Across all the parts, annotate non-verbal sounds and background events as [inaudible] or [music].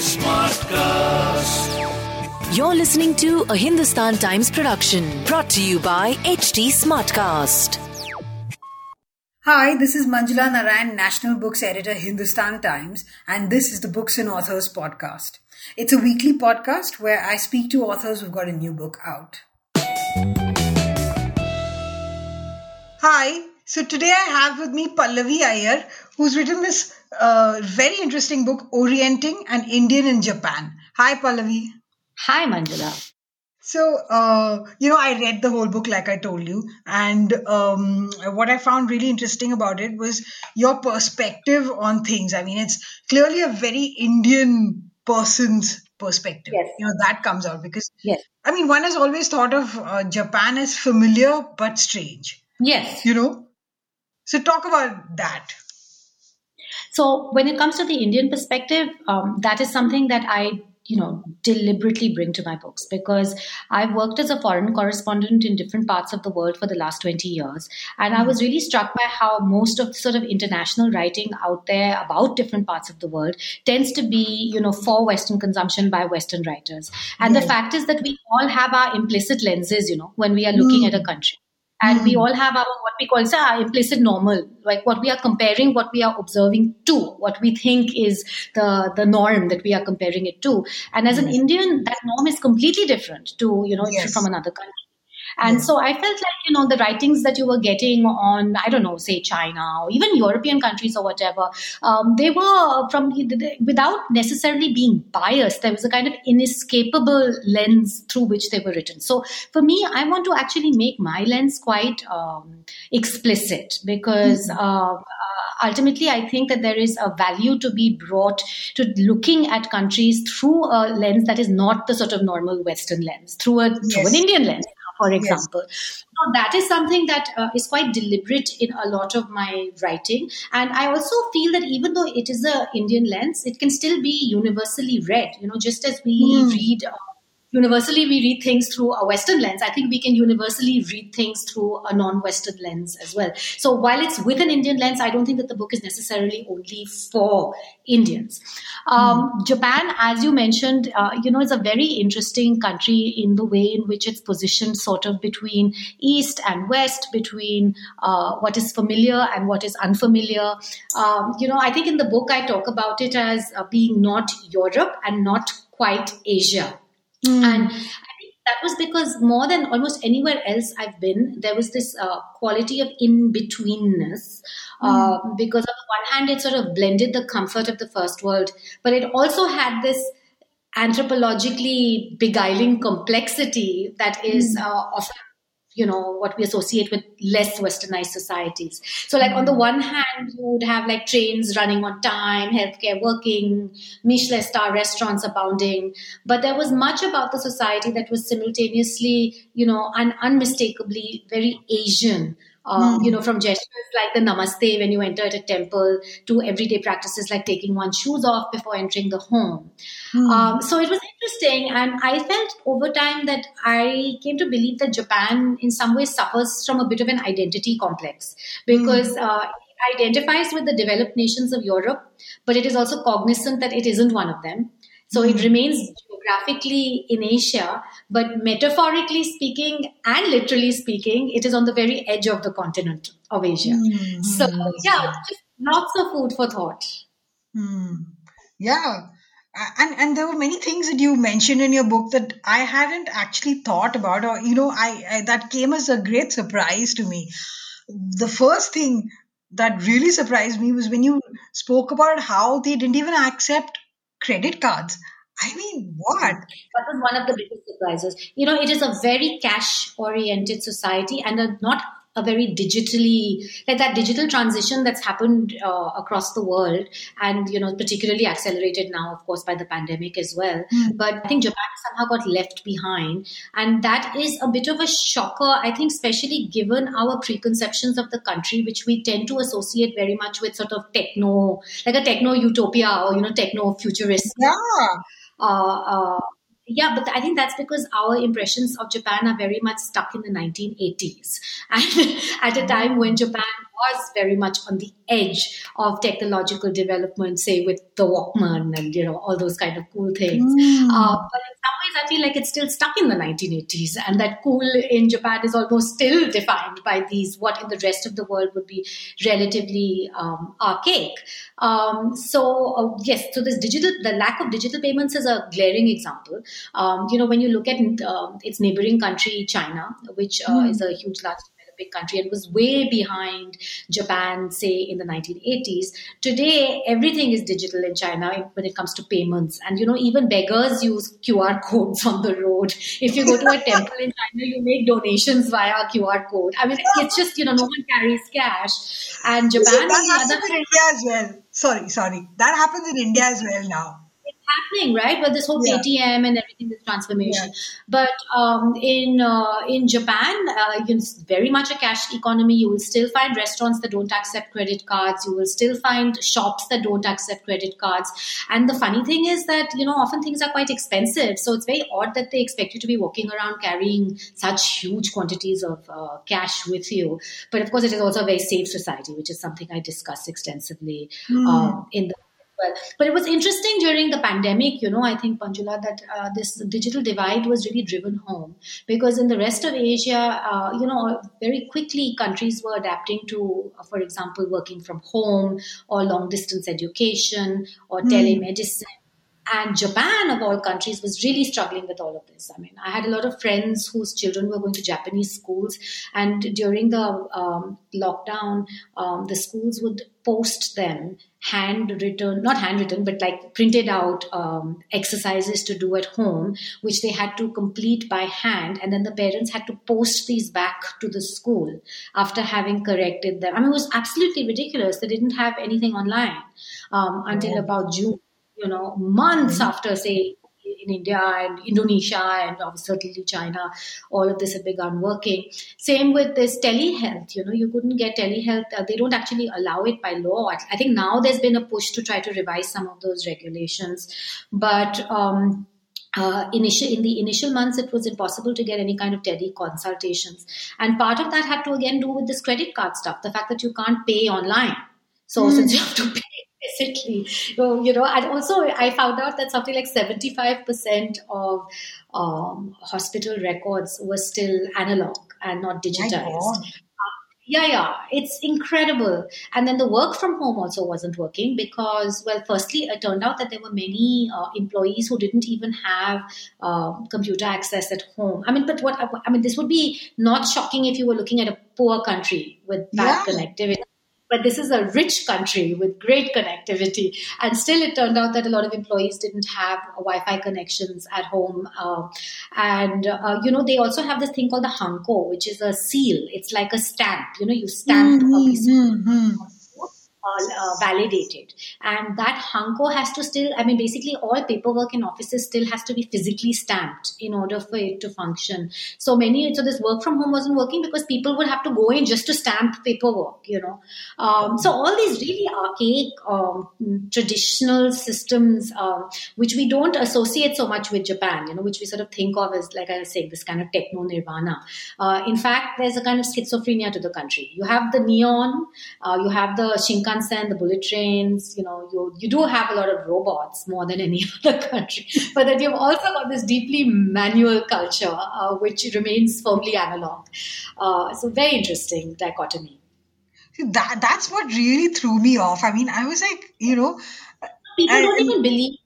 Smartcast. You're listening to a Hindustan Times production brought to you by HT Smartcast. Hi, this is Manjula Narayan, National Books Editor, Hindustan Times, and this is the Books and Authors podcast. It's a weekly podcast where I speak to authors who've got a new book out. Hi, so today I have with me Pallavi Aiyar, who's written this uh, very interesting book, Orienting an Indian in Japan. Hi, Pallavi. Hi, Manjula. So, uh, you know, I read the whole book, like I told you. And um, what I found really interesting about it was your perspective on things. I mean, it's clearly a very Indian person's perspective. Yes. You know, that comes out because, Yes. I mean, one has always thought of uh, Japan as familiar but strange, Yes. you know? So, talk about that. So when it comes to the Indian perspective, um, that is something that I, you know, deliberately bring to my books because I've worked as a foreign correspondent in different parts of the world for the last 20 years. And I was mm-hmm. really struck by how most of the sort of international writing out there about different parts of the world tends to be, you know, for Western consumption by Western writers. And the fact is that we all have our implicit lenses, you know, when we are looking at a hmm. country. and we hmm. all have our we call say, our implicit normal like what we are comparing what we are observing to what we think is the the norm that we are comparing it to. And as an indian that norm is completely different to you know Yes. from another country and so I felt like, you know, the writings that you were getting on, I don't know, say China or even European countries or whatever, um, they were from, without necessarily being biased, there was a kind of inescapable lens through which they were written. So for me, I want to actually make my lens quite um, explicit because uh, uh, ultimately I think that there is a value to be brought to looking at countries through a lens that is not the sort of normal Western lens, through, a, through an Indian lens for example. So that is something that uh, is quite deliberate in a lot of my writing. And I also feel that even though it is a Indian lens, it can still be universally read. You know, just as we read. Uh, Universally, we read things through a Western lens. I think we can universally read things through a non-Western lens as well. So while it's with an Indian lens, I don't think that the book is necessarily only for Indians. Um, Japan, as you mentioned, uh, you know, is a very interesting country in the way in which it's positioned, sort of between East and West, between uh, what is familiar and what is unfamiliar. Um, you know, I think in the book I talk about it as uh, being not Europe and not quite Asia. And I think that was because more than almost anywhere else I've been, there was this uh, quality of in betweenness. Uh, because on the one hand, it sort of blended the comfort of the first world, but it also had this anthropologically beguiling complexity that is uh, often you know what we associate with less westernized societies. So like on the mm-hmm. one hand you would have like trains running on time healthcare working michelin star restaurants abounding. But there was much about the society that was simultaneously you know and unmistakably very asian um, you know, from gestures like the namaste when you enter at a temple to everyday practices like taking one's shoes off before entering the home. Um, so it was interesting, and I felt over time that I came to believe that Japan, in some ways, suffers from a bit of an identity complex because uh, it identifies with the developed nations of Europe, but it is also cognizant that it isn't one of them. So it remains geographically in Asia, but metaphorically speaking and literally speaking, it is on the very edge of the continent of Asia. Hmm. So yeah, just lots of food for thought. Hmm. Yeah. And and there were many things that you mentioned in your book that I hadn't actually thought about, or you know, I, I that came as a great surprise to me. The first thing that really surprised me was when you spoke about how they didn't even accept credit cards. I mean, what? That was one of the biggest surprises. You know, it is a very cash oriented society and a not a very digitally like that digital transition that's happened uh, across the world and you know particularly accelerated now of course by the pandemic as well mm. but i think japan somehow got left behind and that is a bit of a shocker i think especially given our preconceptions of the country which we tend to associate very much with sort of techno like a techno utopia or you know techno futurist yeah uh, uh, yeah, but I think that's because our impressions of Japan are very much stuck in the 1980s. [laughs] And at a time when Japan was very much on the edge of technological development, say with the Walkman and you know all those kind of cool things. Mm. Uh, but in some I feel like it's still stuck in the 1980s, and that cool in Japan is almost still defined by these what in the rest of the world would be relatively um, archaic. Um, so uh, yes, so this digital, the lack of digital payments is a glaring example. Um, you know, when you look at uh, its neighboring country, China, which uh, mm. is a huge, large big country and was way behind Japan, say, in the 1980s. Today, everything is digital in China when it comes to payments. And, you know, even beggars use QR codes on the road. If you go to a [laughs] temple in China, you make donations via QR code. I mean, it's just, you know, no one carries cash. And Japan, that happens in India as well. Sorry, sorry. That happens in India as well now happening, right? With this whole yeah. ATM and everything, this transformation. Yeah. But um, in uh, in Japan, uh, it's very much a cash economy. You will still find restaurants that don't accept credit cards. You will still find shops that don't accept credit cards. And the funny thing is that you know often things are quite expensive, so it's very odd that they expect you to be walking around carrying such huge quantities of uh, cash with you. But of course, it is also a very safe society, which is something I discuss extensively mm. um, in the well. But it was interesting during the pandemic, you know, I think, Manjula, that uh, this digital divide was really driven home because in the rest of Asia, uh, you know, very quickly countries were adapting to, uh, for example, working from home or long distance education or mm. telemedicine. And Japan, of all countries, was really struggling with all of this. I mean, I had a lot of friends whose children were going to Japanese schools, and during the um, lockdown, um, the schools would post them handwritten, not handwritten, but like printed out um, exercises to do at home, which they had to complete by hand. And then the parents had to post these back to the school after having corrected them. I mean, it was absolutely ridiculous. They didn't have anything online um, until about June you know, months mm-hmm. after, say, in India and Indonesia and certainly China, all of this had begun working. Same with this telehealth. You know, you couldn't get telehealth. Uh, they don't actually allow it by law. I think now there's been a push to try to revise some of those regulations, but. Um, uh, initial in the initial months, it was impossible to get any kind of tele consultations, and part of that had to again do with this credit card stuff. The fact that you can't pay online, so mm. since you have to pay Basically, so, you know, and also I found out that something like 75% of um, hospital records were still analog and not digitized. Yeah, yeah, it's incredible. And then the work from home also wasn't working because, well, firstly, it turned out that there were many uh, employees who didn't even have uh, computer access at home. I mean, but what I mean, this would be not shocking if you were looking at a poor country with bad yeah. connectivity but this is a rich country with great connectivity. And still, it turned out that a lot of employees didn't have Wi Fi connections at home. Uh, and, uh, you know, they also have this thing called the Hanko, which is a seal. It's like a stamp. You know, you stamp mm-hmm, a piece of mm-hmm uh, validated. And that Hanko has to still, I mean, basically all paperwork in offices still has to be physically stamped in order for it to function. So many, so this work from home wasn't working because people would have to go in just to stamp paperwork, you know. Um, so all these really archaic, um, traditional systems, um, which we don't associate so much with Japan, you know, which we sort of think of as, like I was saying, this kind of techno nirvana. Uh, in fact, there's a kind of schizophrenia to the country. You have the neon, uh, you have the Shinkansen The bullet trains, you know, you, you do have a lot of robots more than any [laughs] other country, but that you've also got this deeply manual culture, uh, which remains firmly analog. Uh, so very interesting dichotomy. That, that's what really threw me off. I mean, I was like, you know, people I, don't even believe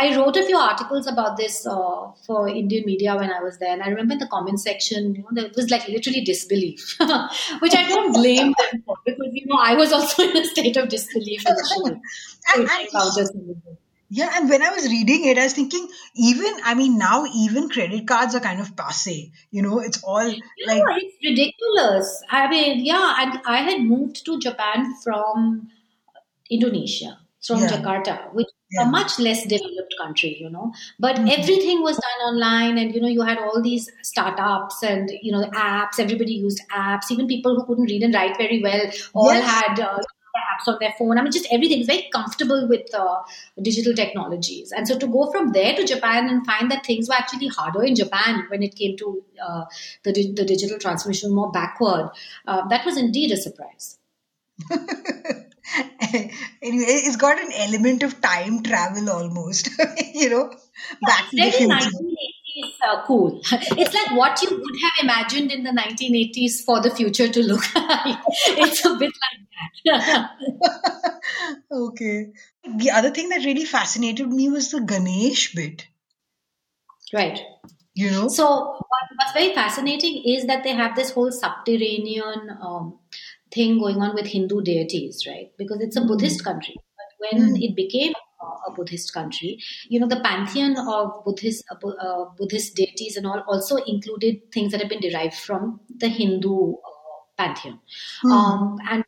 I wrote a few articles about this uh, for Indian media when I was there, and I remember in the comment section, you know, there was like literally disbelief, [laughs] which I don't blame them for because you know I was also [laughs] in a state of disbelief initially. Yeah, and when I was reading it, I was thinking, even, I mean, now even credit cards are kind of passe. You know, it's all Yeah, like, it's ridiculous. I mean, yeah, and I had moved to Japan from Indonesia, from Yeah. Jakarta, which Yeah. a much less developed country, you know. But Mhm. everything was done online, and you know, you had all these startups and you know, apps. Everybody used apps. Even people who couldn't read and write very well all Yes. had. Uh, apps on their phone. I mean, just everything is very comfortable with uh, digital technologies. And so to go from there to Japan and find that things were actually harder in Japan when it came to uh, the, the digital transformation, more backward, uh, that was indeed a surprise. [laughs] anyway, it's got an element of time travel almost, [laughs] you know, back to the Very future. 1980s uh, cool. [laughs] It's like what you would have imagined in the 1980s for the future to look like. it's a bit like that. okay. The other thing that really fascinated me was the Ganesh bit, right. you know? So what's very fascinating is that they have this whole subterranean um, thing going on with Hindu deities, right? Because it's a Buddhist country. But when Mm. it became a Buddhist country, you know, the pantheon of Buddhist uh, uh, Buddhist deities and all also included things that have been derived from the Hindu uh, pantheon. Hmm. Um, and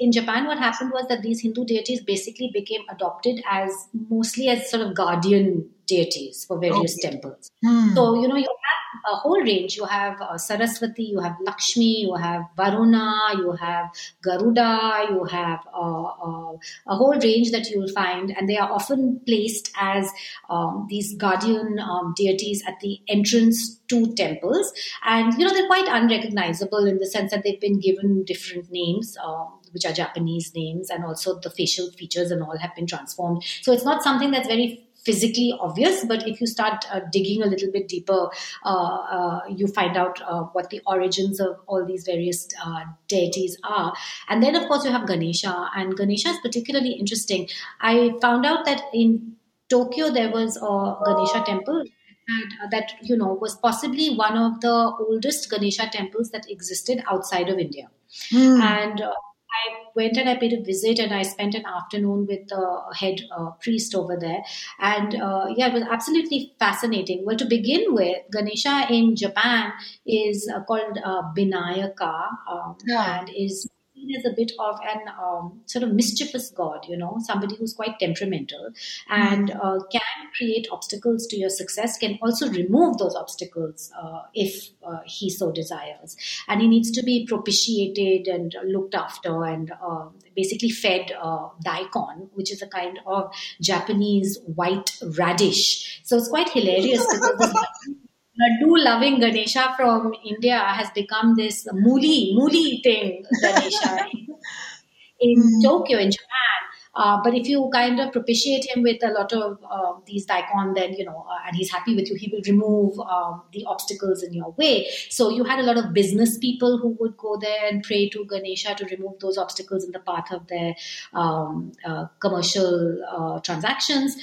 in Japan, what happened was that these Hindu deities basically became adopted as mostly as sort of guardian deities for various Okay. temples. Hmm. So, you know, you have a whole range. You have uh, Saraswati, you have Lakshmi, you have Varuna, you have Garuda, you have uh, uh, a whole range that you will find. And they are often placed as um, these guardian um, deities at the entrance to temples. And, you know, they're quite unrecognizable in the sense that they've been given different names. Um, which are Japanese names, and also the facial features and all have been transformed. So it's not something that's very physically obvious, but if you start uh, digging a little bit deeper, uh, uh, you find out uh, what the origins of all these various uh, deities are. And then, of course, you have Ganesha, and Ganesha is particularly interesting. I found out that in Tokyo there was a Ganesha temple. And that you know was possibly one of the oldest Ganesha temples that existed outside of India. Hmm. And uh, I went and I paid a visit and I spent an afternoon with the head uh, priest over there. And uh, yeah, it was absolutely fascinating. Well, to begin with, Ganesha in Japan is uh, called uh, Vinayaka um, Yeah. and is as a bit of an um, sort of mischievous god, you know, somebody who's quite temperamental and uh, can create obstacles to your success, can also remove those obstacles uh, if uh, he so desires. And he needs to be propitiated and looked after and uh, basically fed uh, daikon, which is a kind of Japanese white radish. So it's quite hilarious because [laughs] Laddu loving Ganesha from India has become this mooli, mooli thing, Ganesha [laughs] in hmm. Tokyo, in Japan. Uh, but if you kind of propitiate him with a lot of uh, these daikon, then, you know, uh, and he's happy with you, he will remove um, the obstacles in your way. So you had a lot of business people who would go there and pray to Ganesha to remove those obstacles in the path of their um, uh, commercial uh, transactions.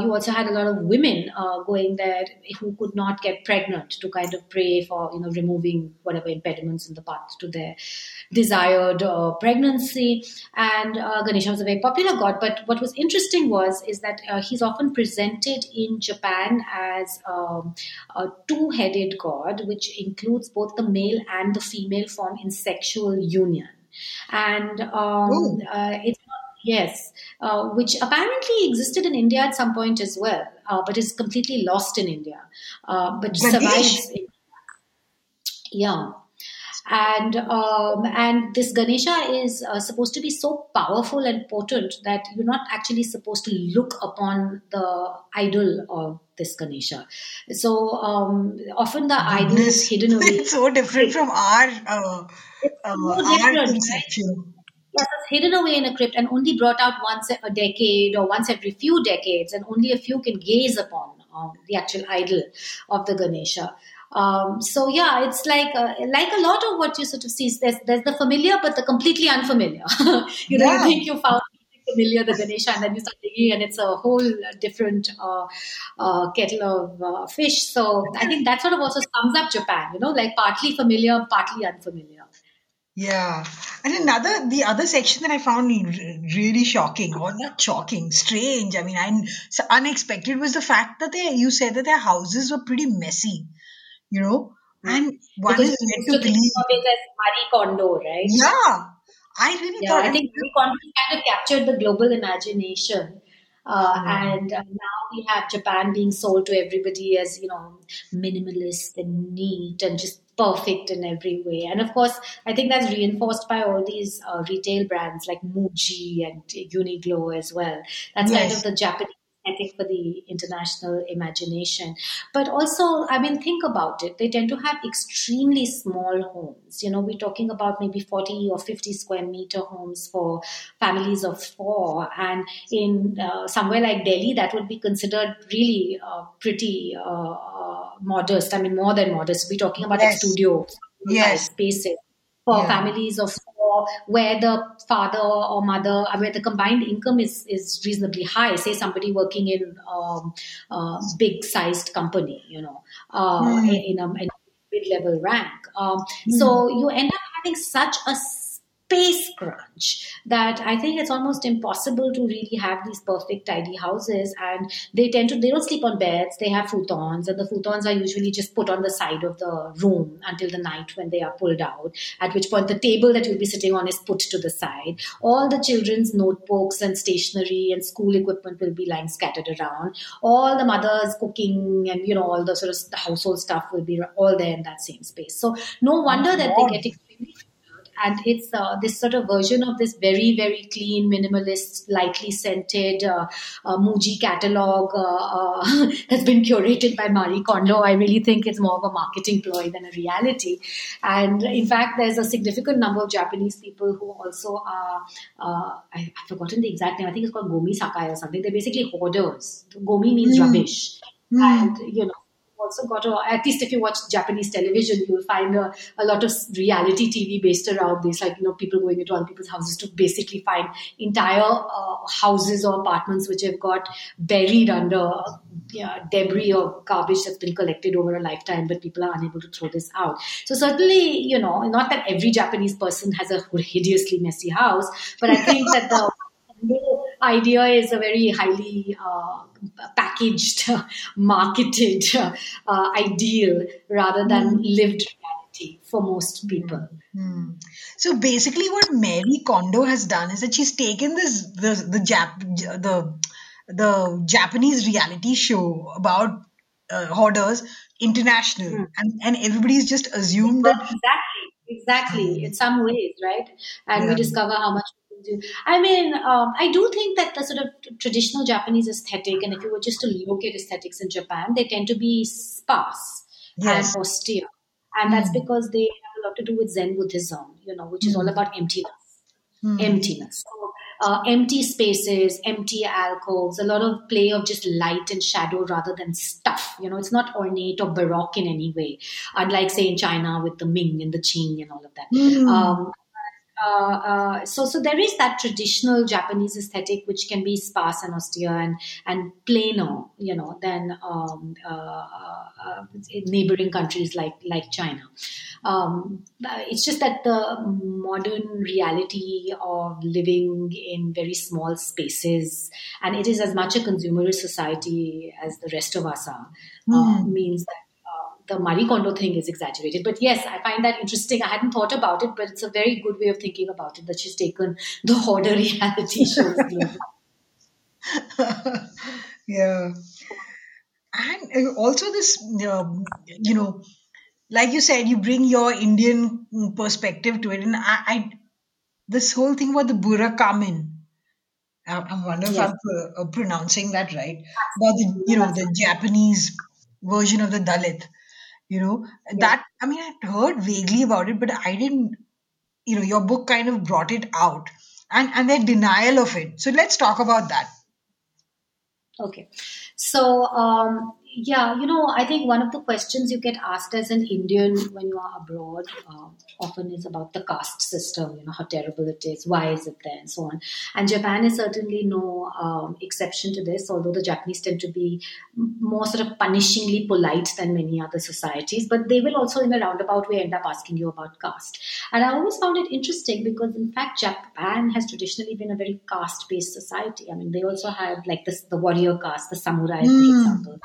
You also had a lot of women going there who could not get pregnant to kind of pray for, you know, removing whatever impediments in the path to their desired pregnancy. And Ganesha was a very popular god. But what was interesting was is that uh, he's often presented in Japan as um, a two-headed god, which includes both the male and the female form in sexual union. And um, uh, it's Yes, uh, which apparently existed in India at some point as well, uh, but is completely lost in India, uh, but survives. In, yeah, and um, and this Ganesha is uh, supposed to be so powerful and potent that you're not actually supposed to look upon the idol of this Ganesha. So um, often the idol is hidden away. it's so different from our uh, uh, so our different, right? Yes, it's hidden away in a crypt and only brought out once a decade or once every few decades, and only a few can gaze upon um, the actual idol of the Ganesha. Um, so yeah, it's like uh, like a lot of what you sort of see. There's there's the familiar, but the completely unfamiliar. [laughs] you know, Yeah. you think you found something familiar, the Ganesha, and then you start digging, and it's a whole different uh, uh, kettle of uh, fish. So I think that sort of also sums up Japan. You know, like partly familiar, partly unfamiliar. Yeah. And another, the other section that I found r- really shocking, or not shocking, strange. I mean, I, unexpected was the fact that they, you said that their houses were pretty messy, you know, and one Because is led to believe. of it as Marie Kondo, right? Yeah. I really Yeah, thought, I think Marie Kondo kind of captured the global imagination. Uh, Yeah. and uh, now we have Japan being sold to everybody as, you know, minimalist and neat and just perfect in every way. And of course, I think that's reinforced by all these uh, retail brands like Muji and Uniqlo as well. That's kind of the Japanese aesthetic for the international imagination. But also, I mean, think about it. They tend to have extremely small homes. You know, we're talking about maybe 40 or 50 square meter homes for families of four. And in uh, somewhere like Delhi, that would be considered really uh, pretty uh, uh, modest. I mean, more than modest. We're talking about Yes. like studio Yes. spaces for Yeah. families of four where the father or mother uh, where the combined income is is reasonably high say somebody working in um, uh, big sized company you know uh, Hmm. in a, in a mid level rank um, so you end up having such a space crunch that I think it's almost impossible to really have these perfect tidy houses. And they tend to they don't sleep on beds. They have futons and the futons are usually just put on the side of the room until the night when they are pulled out at which point the table that you'll be sitting on is put to the side. All the children's notebooks and stationery and school equipment will be lying scattered around. All the mothers cooking and you know all the sort of the household stuff will be all there in that same space. So no wonder that they get extremely and it's uh, this sort of version of this very very clean minimalist lightly scented uh, uh, muji catalog uh, uh, [laughs] has been curated by marie kondo. I really think it's more of a marketing ploy than a reality. And in fact there's a significant number of japanese people who also are uh, I, i've forgotten the exact name. I think it's called gomi sakai or something. They're basically hoarders. Gomi means Mm. rubbish. Mm. and you know also got to at least if you watch Japanese television, you will find a, a lot of reality TV based around this, like you know people going into other people's houses to basically find entire uh, houses or apartments which have got buried under debris or garbage that's been collected over a lifetime, but people are unable to throw this out. So certainly, you know, not that every Japanese person has a hideously messy house, but I think that the idea is a very highly uh, packaged, [laughs] marketed uh, ideal rather than lived reality for most people. Hmm. So basically, what Marie Kondo has done is that she's taken this the the Jap the the Japanese reality show about uh, hoarders international, Hmm. and and everybody's just assumed that Exactly, exactly. In some ways, right? And we discover how much. I mean, um, I do think that the sort of traditional Japanese aesthetic, and if you were just to look at aesthetics in Japan, they tend to be sparse Yes. and austere, and that's Mm. because they have a lot to do with Zen Buddhism, you know, which is all Mm. about emptiness Hmm. emptiness. So, uh, empty spaces, empty alcoves, a lot of play of just light and shadow rather than stuff. You know, it's not ornate or baroque in any way, unlike, say, in China with the Ming and the Qing and all of that. Hmm. Um, uh, uh, so, so there is that traditional Japanese aesthetic which can be sparse and austere and and plainer, you know, than um, uh, uh, neighboring countries like like China. Um, it's just that the modern reality of living in very small spaces, and it is as much a consumerist society as the rest of us are, uh, Hmm. means that the Marie Kondo thing is exaggerated. But yes, I find that interesting. I hadn't thought about it, but it's a very good way of thinking about it that she's taken the hoarder [laughs] reality shows global. [laughs] yeah. And uh, also this, um, you know, like you said, you bring your Indian perspective to it, and I, I this whole thing about the Burakumin. I, I wonder if Yes. I'm uh, pronouncing that right. About the, you know, the Japanese version of the Dalit. You know, that I mean, I'd heard vaguely about it, but I didn't. You know, your book kind of brought it out, and and their denial of it. So let's talk about that. Okay. So, um, yeah, you know, I think one of the questions you get asked as an Indian when you are abroad uh, often is about the caste system, you know, how terrible it is, why is it there, and so on. And Japan is certainly no um, exception to this, although the Japanese tend to be more sort of punishingly polite than many other societies, but they will also, in a roundabout way, end up asking you about caste. And I always found it interesting because, in fact, Japan has traditionally been a very caste based society. I mean, they also had like this, the warrior caste, the samurai, mm. for example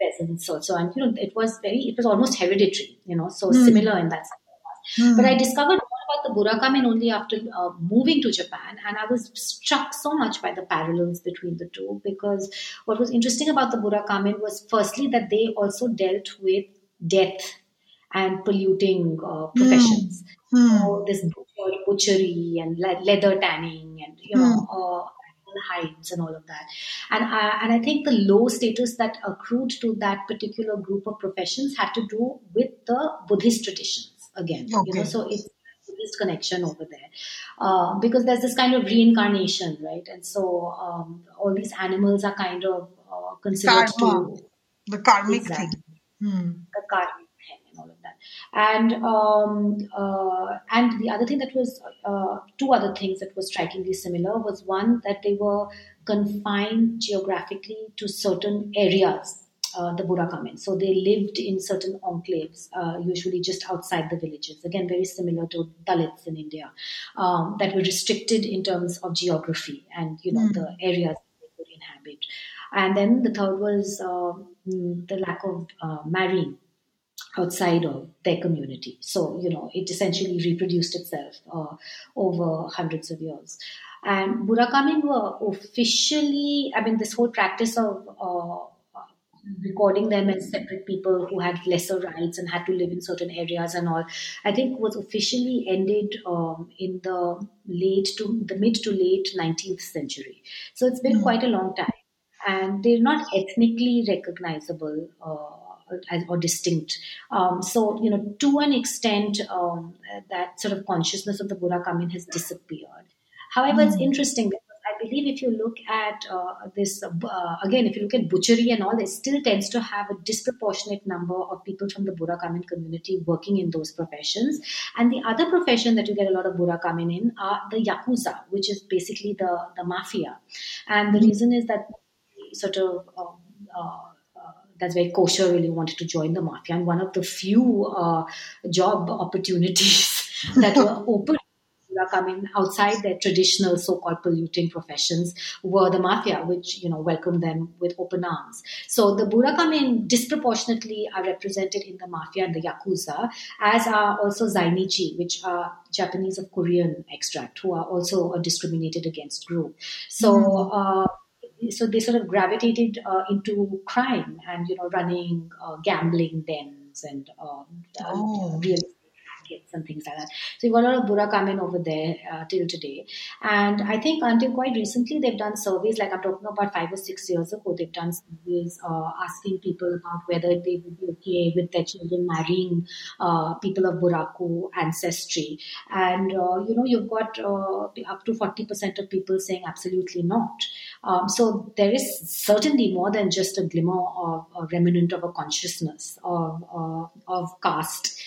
peasants also and you know it was very it was almost hereditary you know so mm. similar in that sense mm. but i discovered more about the burakumin only after uh, moving to japan and i was struck so much by the parallels between the two because what was interesting about the burakumin was firstly that they also dealt with death and polluting uh, professions mm. so this butchery and leather tanning and you know hmm. uh, hides and all of that. And I, and I think the low status that accrued to that particular group of professions had to do with the Buddhist traditions again. Okay. You know, so it's Buddhist connection over there uh, because there's this kind of reincarnation, right? And so um, all these animals are kind of uh, considered Karma. to the karmic exactly. thing. Hmm. The karmic and all of that. And um, uh, and the other thing that was uh, two other things that was strikingly similar was one that they were confined geographically to certain areas. Uh, the Burakumin. So they lived in certain enclaves, uh, usually just outside the villages. Again, very similar to Dalits in India, um, that were restricted in terms of geography and you know mm. the areas they could inhabit. And then the third was uh, mm, the lack of uh, marrying outside of their community. So, you know, it essentially reproduced itself uh, over hundreds of years. And Burakumin were officially, I mean, this whole practice of uh, recording them as separate people who had lesser rights and had to live in certain areas and all, I think was officially ended um, in the late to the mid to late 19th century. So it's been mm-hmm. quite a long time. And they're not ethnically recognizable. Uh, or distinct. Um, so, you know, to an extent, um, that sort of consciousness of the Burakumin has disappeared. However, mm. it's interesting because I believe if you look at uh, this, uh, again, if you look at butchery and all, it still tends to have a disproportionate number of people from the Burakumin community working in those professions. And the other profession that you get a lot of Burakumin in are the Yakuza, which is basically the, the mafia. And the mm. reason is that sort of um, uh, that's very kosher really wanted to join the mafia and one of the few uh, job opportunities [laughs] that were [laughs] open coming outside their traditional so-called polluting professions were the mafia, which you know welcomed them with open arms. So the Burakumin disproportionately are represented in the mafia and the yakuza, as are also zainichi, which are Japanese of Korean extract, who are also a discriminated against group. So. Mm. Uh, so they sort of gravitated uh, into crime and you know running uh, gambling dens and um, oh. real markets and things like that. So you've got a lot of Burakumin over there uh, till today. And I think until quite recently, they've done surveys, like I'm talking about five or six years ago, they've done surveys uh, asking people about whether they would be okay with their children marrying uh, people of Buraku ancestry. And, uh, you know, you've got uh, up to 40% of people saying absolutely not. Um, so there is certainly more than just a glimmer of a remnant of a consciousness of, uh, of caste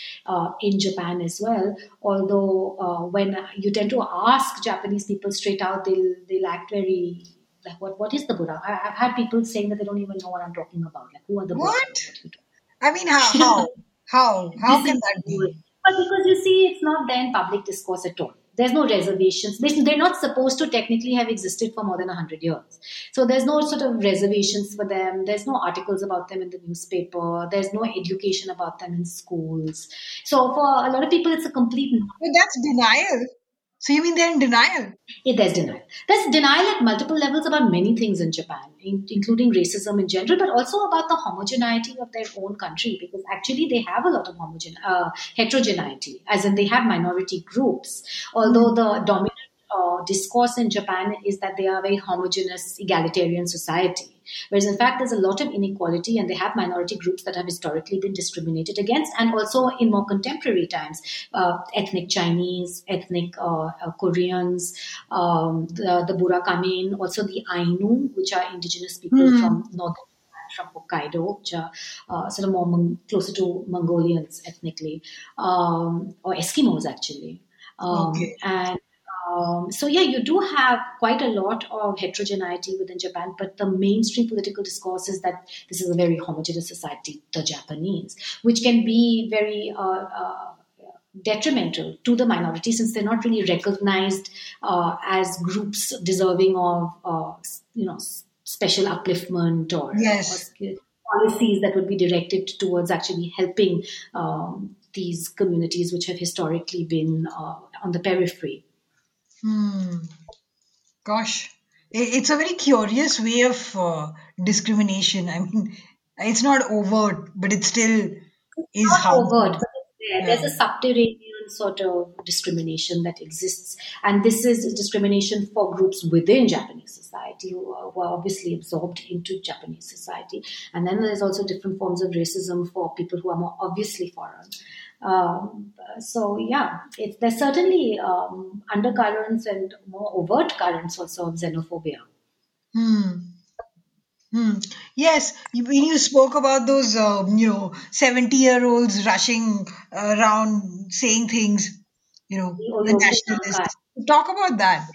in Japan as well. Although uh, when you tend to ask Japanese people straight out, they'll they'll act very like what what is the Buddha? I, have had people saying that they don't even know what I'm talking about. Like who are the what? Buddha? I mean, how how how how [laughs] can that be? But because you see, it's not there in public discourse at all. There's no reservations. They're not supposed to technically have existed for more than 100 years. So there's no sort of reservations for them. There's no articles about them in the newspaper. There's no education about them in schools. So for a lot of people, it's a complete. But that's denial. So you mean they're in denial? Yeah, there's denial. There's denial at multiple levels about many things in Japan, in, including racism in general, but also about the homogeneity of their own country, because actually they have a lot of homogen uh, heterogeneity, as in they have minority groups. Although the dominant uh, discourse in Japan is that they are a very homogeneous, egalitarian society. Whereas in fact, there's a lot of inequality and they have minority groups that have historically been discriminated against. And also in more contemporary times, uh, ethnic Chinese, ethnic uh, uh, Koreans, um, the, the Burakumin, also the Ainu, which are indigenous people mm. from northern from Hokkaido, which are uh, sort of more Mon- closer to Mongolians ethnically, um, or Eskimos actually. Um, Okay. And um, so, yeah, you do have quite a lot of heterogeneity within Japan, but the mainstream political discourse is that this is a very homogeneous society, the Japanese, which can be very uh, uh, detrimental to the minority since they're not really recognized uh, as groups deserving of, uh, you know, special upliftment or, Yes. or policies that would be directed towards actually helping um, these communities which have historically been uh, on the periphery. Hmm. Gosh, I- it's a very curious way of uh, discrimination. I mean, it's not overt, but it still is not how. overt, but it's there. There's a subterranean sort of discrimination that exists, and this is discrimination for groups within Japanese society who are, who are obviously absorbed into Japanese society, and then there's also different forms of racism for people who are more obviously foreign. Um, so yeah, it's, there's certainly um, undercurrents and more overt currents also of xenophobia. Hmm. Hmm. Yes, you- when you spoke about those, um, you know, 70 year olds rushing around saying things, you know, the nationalists. Talk about that.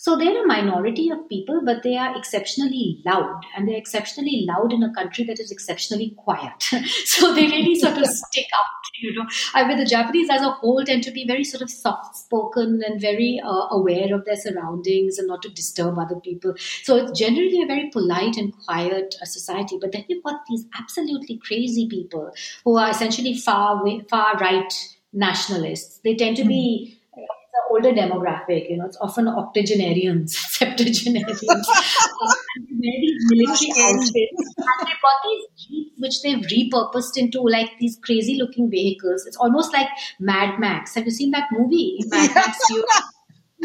So they're a minority of people, but they are exceptionally loud, and they're exceptionally loud in a country that is exceptionally quiet. [laughs] so they really sort of [laughs] stick out, you know. I mean, the Japanese as a whole tend to be very sort of soft-spoken and very uh, aware of their surroundings and not to disturb other people. So it's generally a very polite and quiet uh, society. But then you've got these absolutely crazy people who are essentially far way, far right nationalists. They tend to be an older demographic, you know, it's often octogenarians, [laughs] septuagenarians, [laughs] uh, these military outfits. And they've got these jeeps which they've repurposed into like these crazy looking vehicles. It's almost like Mad Max. Have you seen that movie, Mad Max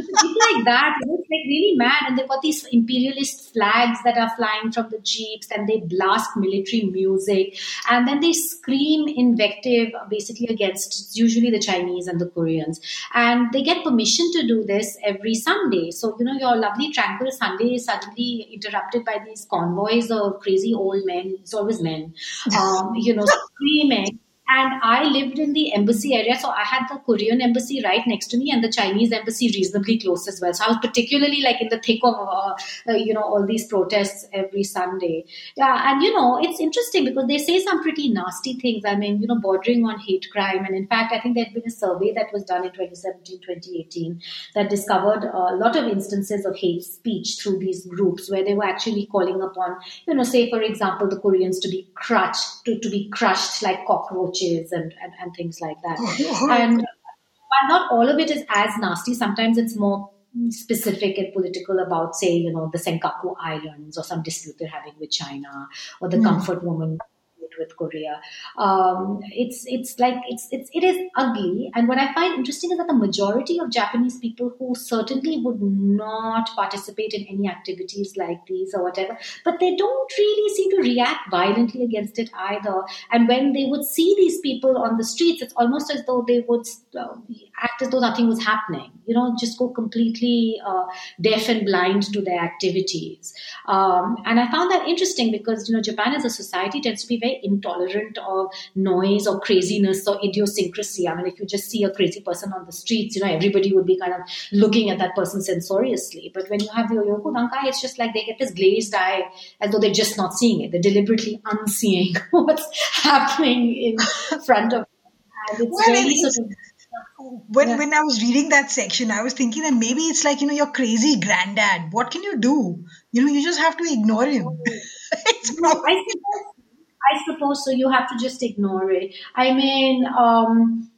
It's like that. You know, it's like really mad, and they've got these imperialist flags that are flying from the jeeps, and they blast military music, and then they scream invective, basically against usually the Chinese and the Koreans, and they get permission to do this every Sunday. So you know, your lovely tranquil Sunday is suddenly interrupted by these convoys of crazy old men. It's always men, [laughs] um, you know, screaming. And I lived in the embassy area, so I had the Korean embassy right next to me and the Chinese embassy reasonably close as well. So I was particularly like in the thick of, uh, uh, you know, all these protests every Sunday. Yeah, and you know, it's interesting because they say some pretty nasty things. I mean, you know, bordering on hate crime. And in fact, I think there had been a survey that was done in 2017, 2018 that discovered a lot of instances of hate speech through these groups where they were actually calling upon, you know, say for example, the Koreans to be crushed, to, to be crushed like cockroaches and, and, and things like that. Oh, and while not all of it is as nasty, sometimes it's more specific and political about, say, you know, the Senkaku Islands or some dispute they're having with China or the hmm. comfort woman with Korea. Um, it's it's like it's it's it is ugly. And what I find interesting is that the majority of Japanese people who certainly would not participate in any activities like these or whatever, but they don't really seem to react violently against it either. And when they would see these people on the streets, it's almost as though they would uh, act as though nothing was happening. You know, just go completely uh, deaf and blind to their activities. Um, and I found that interesting because you know Japan as a society tends to be very intolerant of noise or craziness or idiosyncrasy. I mean, if you just see a crazy person on the streets, you know, everybody would be kind of looking at that person censoriously. But when you have your Uyoku Dantai, it's just like they get this glazed eye as though they're just not seeing it. They're deliberately unseeing [laughs] what's happening in front of them. And it's Well, really sort of When Yeah. when I was reading that section, I was thinking that maybe it's like you know your crazy granddad. What can you do? You know, you just have to ignore him. Oh. [laughs] it's probably I I suppose so. You have to just ignore it. I mean, um,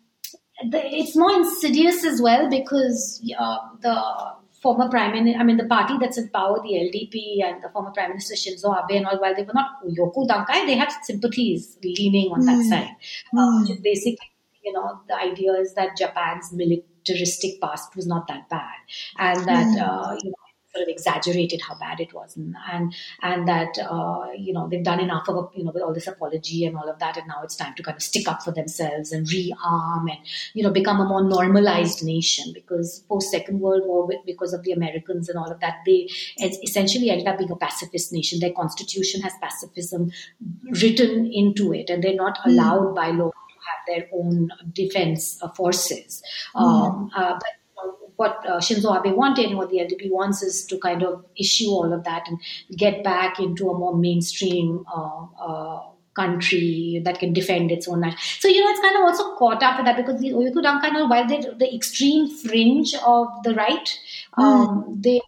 the, it's more insidious as well because uh, the former prime minister, I mean, the party that's in power, the LDP, and the former prime minister Shinzo Abe, and all, while they were not Uyoku Dantai, they had sympathies leaning on that side. Uh, which basically, you know, the idea is that Japan's militaristic past was not that bad, and that uh, you know sort of exaggerated how bad it was, and and, and that uh, you know they've done enough of you know with all this apology and all of that, and now it's time to kind of stick up for themselves and rearm and you know become a more normalized nation because post Second World War, because of the Americans and all of that, they essentially ended up being a pacifist nation. Their constitution has pacifism written into it, and they're not hmm. allowed by law to have their own defense uh, forces. Mm. Um, uh, but what uh, Shinzo Abe wanted and what the LDP wants is to kind of issue all of that and get back into a more mainstream uh, uh, country that can defend its own land. So, you know, it's kind of also caught up with that because the Uyghur kind of, while they're the extreme fringe of the right, mm. um, they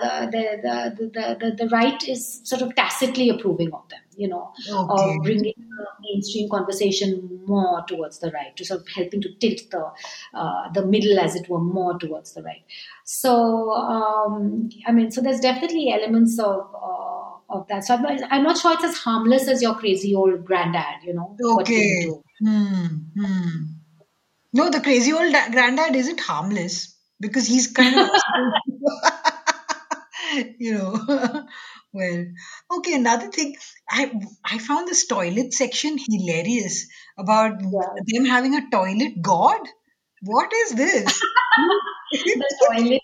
are the, the, the, the, the right is sort of tacitly approving of them you know, okay. of bringing the mainstream conversation more towards the right, to sort of helping to tilt the uh, the middle, as it were, more towards the right. So, um, I mean, so there's definitely elements of uh, of that. So I'm not, I'm not, sure it's as harmless as your crazy old granddad, you know. Okay. Hmm. Hmm. No, the crazy old da- granddad isn't harmless because he's kind of, [laughs] [laughs] [laughs] you know. Well, okay. Another thing, I I found this toilet section hilarious about yeah. them having a toilet god. What is this? [laughs] the toilet.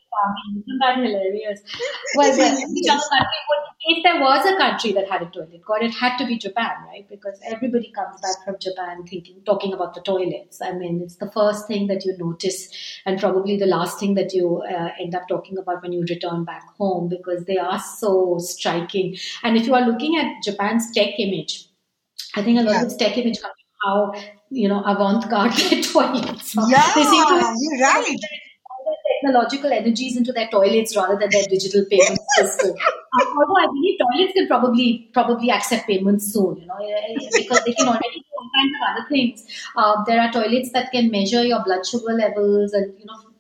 Isn't that hilarious? [laughs] Well, well which other country would, if there was a country that had a toilet god, it had to be Japan, right? Because everybody comes back from Japan thinking, talking about the toilets. I mean, it's the first thing that you notice, and probably the last thing that you uh, end up talking about when you return back home, because they are so striking. And if you are looking at Japan's tech image, I think a lot yeah. of tech image comes how you know avant-garde their [laughs] toilets. Yeah, they seem to you're right technological energies into their toilets rather than their digital payment system. [laughs] Although I believe toilets can probably probably accept payments soon, you know, eh, eh, because they can already do all kinds of other things. Uh, there are toilets that can measure your blood sugar levels and you know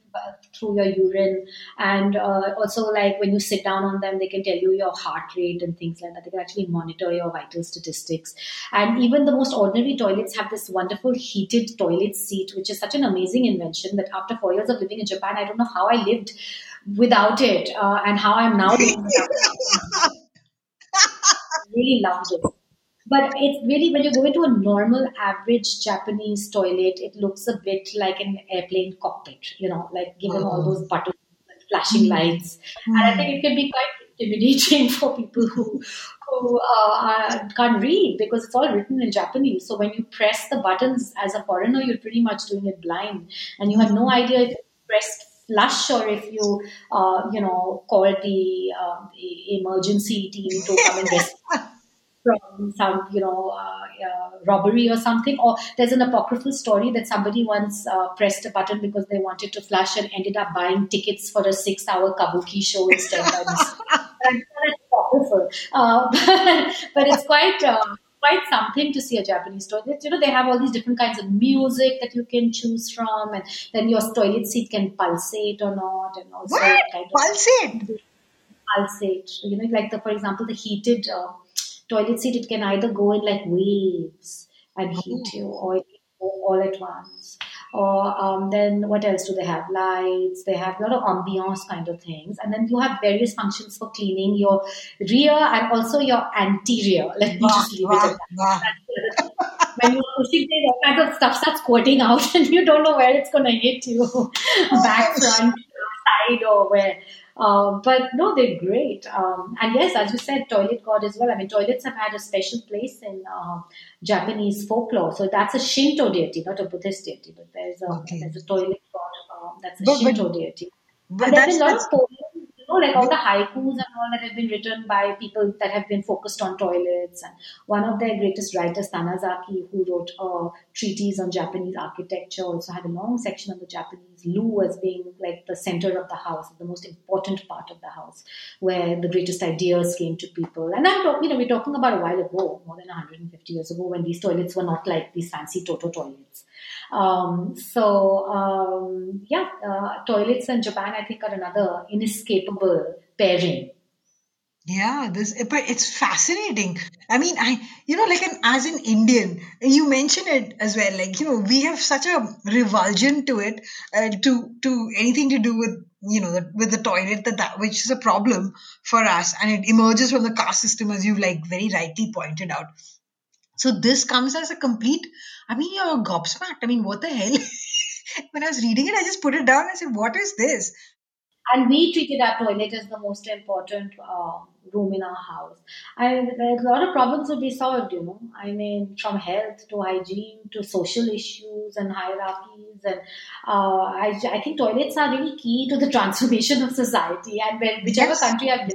through your urine. And uh, also like when you sit down on them they can tell you your heart rate and things like that. They can actually monitor your vital statistics. And even the most ordinary toilets have this wonderful heated toilet seat which is such an amazing invention that after four years of living in japan i don't know how i lived without it uh, and how i'm now [laughs] really loved it but it's really when you go into a normal average Japanese toilet, it looks a bit like an airplane cockpit, you know, like given oh. all those buttons and flashing mm. lights. Mm. And I think it can be quite intimidating [laughs] for people who who uh, can't read because it's all written in Japanese. So when you press the buttons as a foreigner, you're pretty much doing it blind, and you have no idea if you pressed flush or if you uh, you know call the, uh, the emergency team to come and [laughs] rescue from some, you know, uh, uh, robbery or something. Or there's an apocryphal story that somebody once uh, pressed a button because they wanted to flush and ended up buying tickets for a six-hour kabuki show instead. [laughs] apocryphal, uh, [laughs] but it's quite. Uh, quite something to see a Japanese toilet. You know, they have all these different kinds of music that you can choose from, and then your toilet seat can pulsate or not, and also what? kind of pulsate. Pulsate. You know, like the, for example, the heated uh, toilet seat, it can either go in like waves and heat you, or all at once. Or um, then what else do they have? Lights. They have a lot of ambiance kind of things, and then you have various functions for cleaning your rear and also your anterior. Let me just leave it at that. [laughs] when you're pushing things, all kinds of stuff starts squirting out, [laughs] and you don't know where it's going to hit you, back, front, side, or where. Uh, but no, they're great. Um, and yes, as you said, toilet god as well. I mean, toilets have had a special place in uh, Japanese folklore. So that's a Shinto deity, not a Buddhist deity. But there's a okay. there's a toilet god uh, that's a but, Shinto but, deity. But and there's a lot of poems know, like all the haikus and all that have been written by people that have been focused on toilets. And one of their greatest writers, Tanizaki, who wrote a treatise on Japanese architecture, also had a long section on the Japanese loo as being like the center of the house, the most important part of the house, where the greatest ideas came to people. And I'm talking, you know, we're talking about a while ago, more than 150 years ago, when these toilets were not like these fancy Toto toilets. Um, so um, yeah, uh, toilets in Japan, I think, are another inescapable pairing. Yeah, this but it's fascinating. I mean, I you know, like an as an Indian, you mention it as well. Like you know, we have such a revulsion to it, uh, to to anything to do with you know the, with the toilet that that which is a problem for us, and it emerges from the caste system as you've like very rightly pointed out. So this comes as a complete. I mean, you're gobsmacked. I mean, what the hell? [laughs] when I was reading it, I just put it down. I said, "What is this?" and we treated our toilet as the most important uh, room in our house. And a lot of problems would be solved, you know. I mean, from health to hygiene to social issues and hierarchies. And uh, I, I think toilets are really key to the [laughs] transformation of society. And when, whichever yes. country I've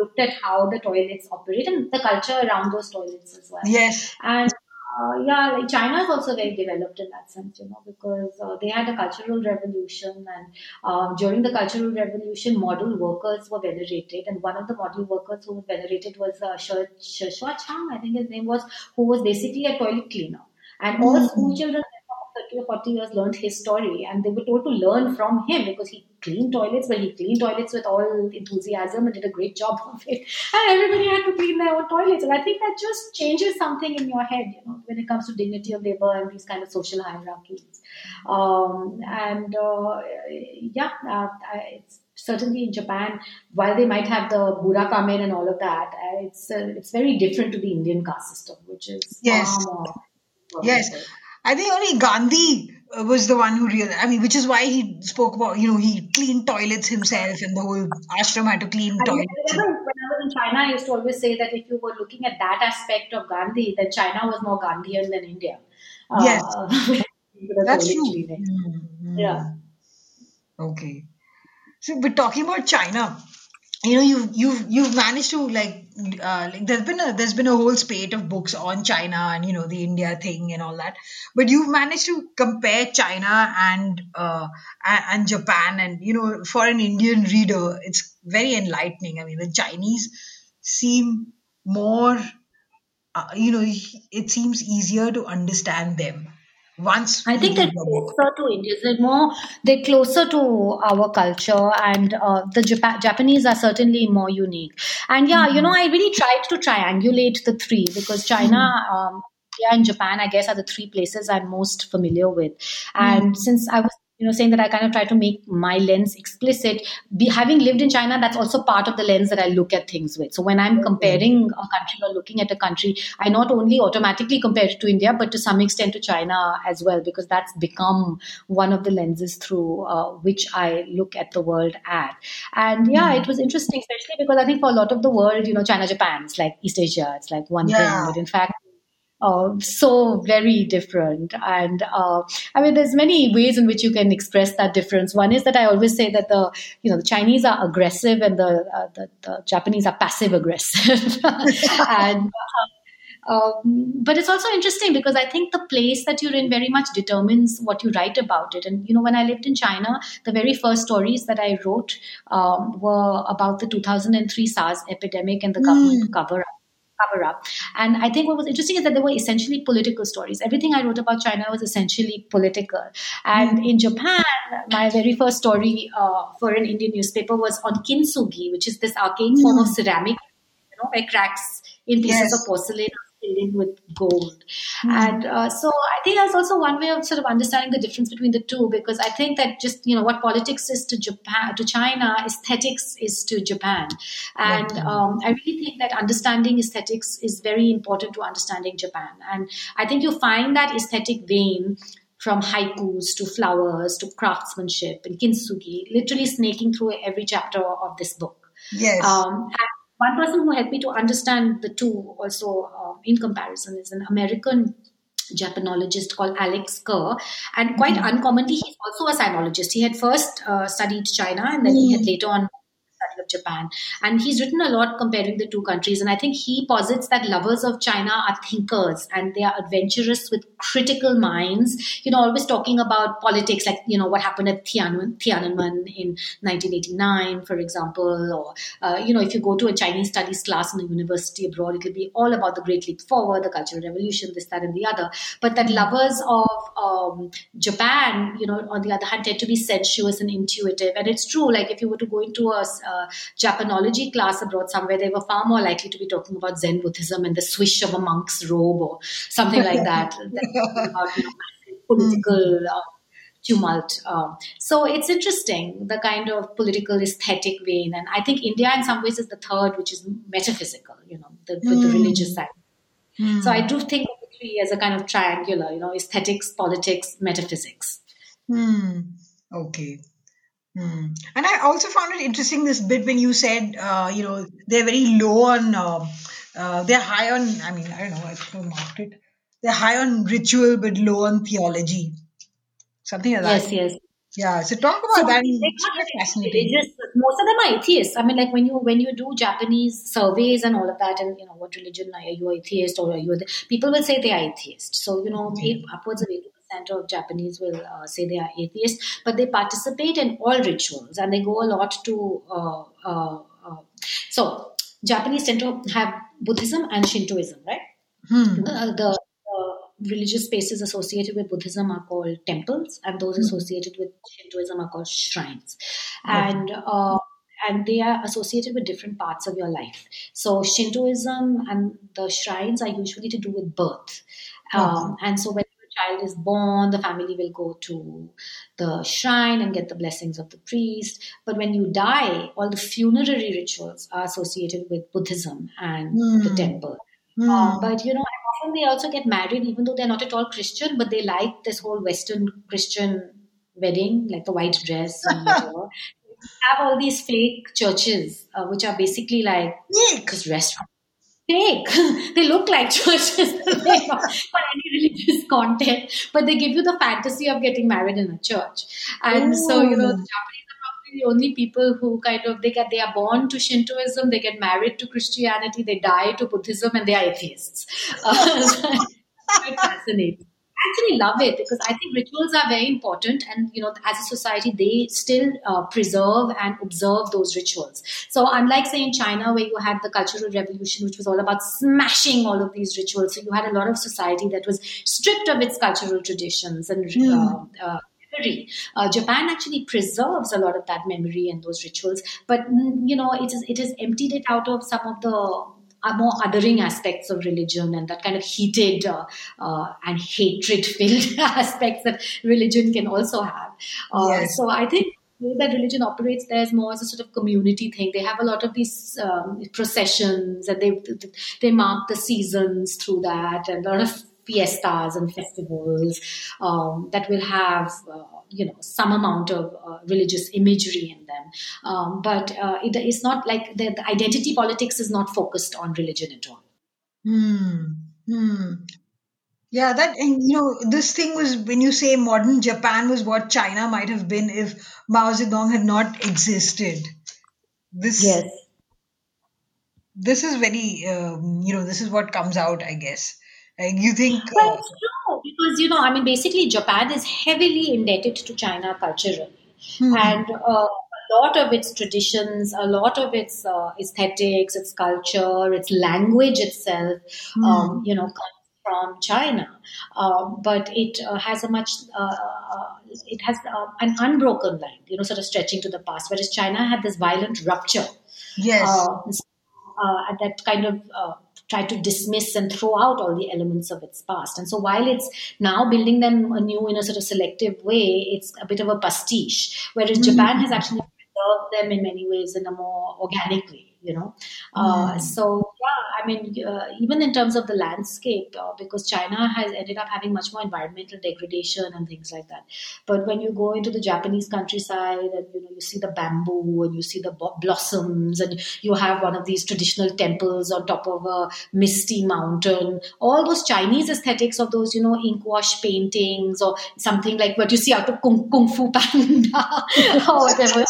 looked at how the toilets operate and the culture around those toilets as well. Yes. And uh, yeah, like China is also very developed in that sense, you know, because uh, they had a cultural revolution, and um, during the cultural revolution, model workers were venerated, and one of the model workers who was venerated was uh, Shi Chang, I think his name was, who was basically a toilet cleaner, and mm-hmm. all school children 30 or 40 years learned his story and they were told to learn from him because he cleaned toilets, but he cleaned toilets with all enthusiasm and did a great job [laughs] of it. And everybody had to clean their own toilets. And I think that just changes something in your head, you know, when it comes to dignity of labor and these kind of social hierarchies. Um, and uh, yeah, uh, it's certainly in Japan, while they might have the Burakumin and all of that, uh, it's uh, it's very different to the Indian caste system, which is yes, yes. I think only Gandhi uh, was the one who really, I mean, which is why he spoke about, you know, he cleaned toilets himself and the whole ashram had to clean I toilets. Remember when I was in China, I used to always say that if you were looking at that aspect of Gandhi, then China was more Gandhian than India. Yes. [laughs] Uh, That's true. Mm-hmm. Yeah. Okay. So we're talking about China you know you've you've you've managed to like uh, like there's been a there's been a whole spate of books on China and you know the India thing and all that, but you've managed to compare China and uh, and Japan and you know for an Indian reader it's very enlightening. I mean the Chinese seem more uh, you know it seems easier to understand them once I think they're closer to India. They're more they're closer to our culture, and uh, the Jap- Japanese are certainly more unique. And yeah, mm-hmm. you know, I really tried to triangulate the three because China. Mm-hmm. Um, and Japan, I guess, are the three places I'm most familiar with. And mm-hmm. since I was you know, saying that I kind of try to make my lens explicit. Be, having lived in China, that's also part of the lens that I look at things with. So when I'm comparing a country or looking at a country, I not only automatically compare it to India, but to some extent to China as well, because that's become one of the lenses through uh, which I look at the world at. And yeah, mm. it was interesting, especially because I think for a lot of the world, you know, China, Japan, it's like East Asia, it's like one yeah. thing, but in fact, uh, so very different. And uh, I mean, there's many ways in which you can express that difference. One is that I always say that the you know the Chinese are aggressive and the uh, the, the, Japanese are passive aggressive. [laughs] and uh, um, but it's also interesting because I think the place that you're in very much determines what you write about it. And you know, when I lived in China, the very first stories that I wrote um, were about the 2003 SARS epidemic and the government mm. cover up cover up. And I think what was interesting is that they were essentially political stories. Everything I wrote about China was essentially political. And mm-hmm. in Japan, my very first story uh, for an Indian newspaper was on kintsugi, which is this arcane mm-hmm. form of hmm. ceramic, you know, where cracks in pieces yes. of porcelain with gold. Mm. And uh, so I think that's also one way of sort of understanding the difference between the two, because I think that just, you know, what politics is to Japan, to China, aesthetics is to Japan. And um, I really think that understanding aesthetics is very important to understanding Japan. And I think you find that aesthetic vein from haikus to flowers to craftsmanship and kintsugi, literally snaking through every chapter of this book. Yes. Um, one person who helped me to understand the two also uh, in comparison is an American Japanologist called Alex Kerr. And quite mm-hmm. uncommonly, he's also a sinologist. He had first uh, studied China and then mm-hmm. he had mm. later on Japan. And he's written a lot comparing the two countries. And I think he posits that lovers of China are thinkers and they are adventurous with critical minds, you know, always talking about politics, like, you know, what happened at Tiananmen, Tiananmen in 1989, for example, or, uh, you know, if you go to a Chinese studies class in a university abroad, it'll be all about the Great Leap Forward, the Cultural Revolution, this, that, and the other. But that lovers of um, Japan, you know, on the other hand, tend to be sensuous and intuitive. And it's true, like if you were to go into a, uh, Japanology class abroad somewhere, they were far more likely to be talking about Zen Buddhism and the swish of a monk's robe or something like that. [laughs] about you know, political uh, tumult. Um, so it's interesting, the kind of political aesthetic vein. And I think India, in some ways, is the third, which is metaphysical, you know, the, with the Hmm. religious side. So I do think of the three as a kind of triangular, you know, aesthetics, politics, metaphysics. Hmm. Okay. Hmm. And I also found it interesting this bit when you said, uh, you know, they're very low on, uh, uh, they're high on, I mean, I don't know, I don't marked it. They're high on ritual but low on theology. Something like that. Yes, yes. Yeah. So talk about So that. It's not quite very fascinating. religious. Most of them are atheists. I mean, like when you when you do Japanese surveys and all of that, and you know what religion are you atheist or are you? People will say they are atheist. So you know, eight, upwards of eighty percent of Japanese will uh, say they are atheists, but they participate in all rituals and they go a lot to. Uh, uh, uh, so Japanese tend to have Buddhism and Shintoism, right? Hmm. Uh, the religious spaces associated with Buddhism are called temples, and those associated with Shintoism are called shrines. And uh, and they are associated with different parts of your life. So Shintoism and the shrines are usually to do with birth. Um, and so when child is born, the family will go to the shrine and get the blessings of the priest. But when you die, all the funerary rituals are associated with Buddhism and the temple. Uh, but you know, often they also get married, even though they're not at all Christian, but they like this whole Western Christian wedding, like the white dress and [laughs] whatever. have all these fake churches, uh, which are basically like Fake. just restaurants. Fake. [laughs] they look like churches [laughs] for any religious content, but they give you the fantasy of getting married in a church. And so, you know, the Japanese are probably the only people who kind of they get they are born to Shintoism, they get married to Christianity, they die to Buddhism, and they are atheists. [laughs] Uh, fascinating. I actually love it because I think rituals are very important, and you know, as a society, they still uh, preserve and observe those rituals. So, unlike say in China, where you had the Cultural Revolution, which was all about smashing all of these rituals, so you had a lot of society that was stripped of its cultural traditions and. Uh, uh, memory. Uh, Japan actually preserves a lot of that memory and those rituals, but mm, you know, it is it has emptied it out of some of the more othering aspects of religion and that kind of heated uh, uh, and hatred filled [laughs] aspects that religion can also have. Uh, Yes. So I think the way that religion operates there is more as a sort of community thing. They have a lot of these um, processions and they they mark the seasons through that and a lot of fiestas and festivals um, that will have uh, you know some amount of uh, religious imagery in them um, but uh, it, it's not like the, the identity politics is not focused on religion at all Hmm. Hmm. Yeah, that and you know this thing was when you say modern Japan was what China might have been if Mao Zedong had not existed. This yes this is very um, you know this is what comes out I guess. You think Well, it's true because you know, I mean, basically, Japan is heavily indebted to China culturally, and uh, a lot of its traditions, a lot of its uh, aesthetics, its culture, its language itself, um, you know, comes from China. Um, but it uh, has a much, uh, uh, it has uh, an unbroken line, you know, sort of stretching to the past. Whereas China had this violent rupture yes. uh, uh, that kind of uh, try to dismiss and throw out all the elements of its past. And so while it's now building them anew in a sort of selective way, it's a bit of a pastiche. Whereas Japan has actually preserved them in many ways in a more organic way. You know, uh, so yeah, I mean, uh, even in terms of the landscape, uh, because China has ended up having much more environmental degradation and things like that. But when you go into the Japanese countryside and you know you see the bamboo and you see the blossoms and you have one of these traditional temples on top of a misty mountain, all those Chinese aesthetics of those you know ink wash paintings or something like what you see out of Kung, Kung Fu Panda [laughs] or whatever.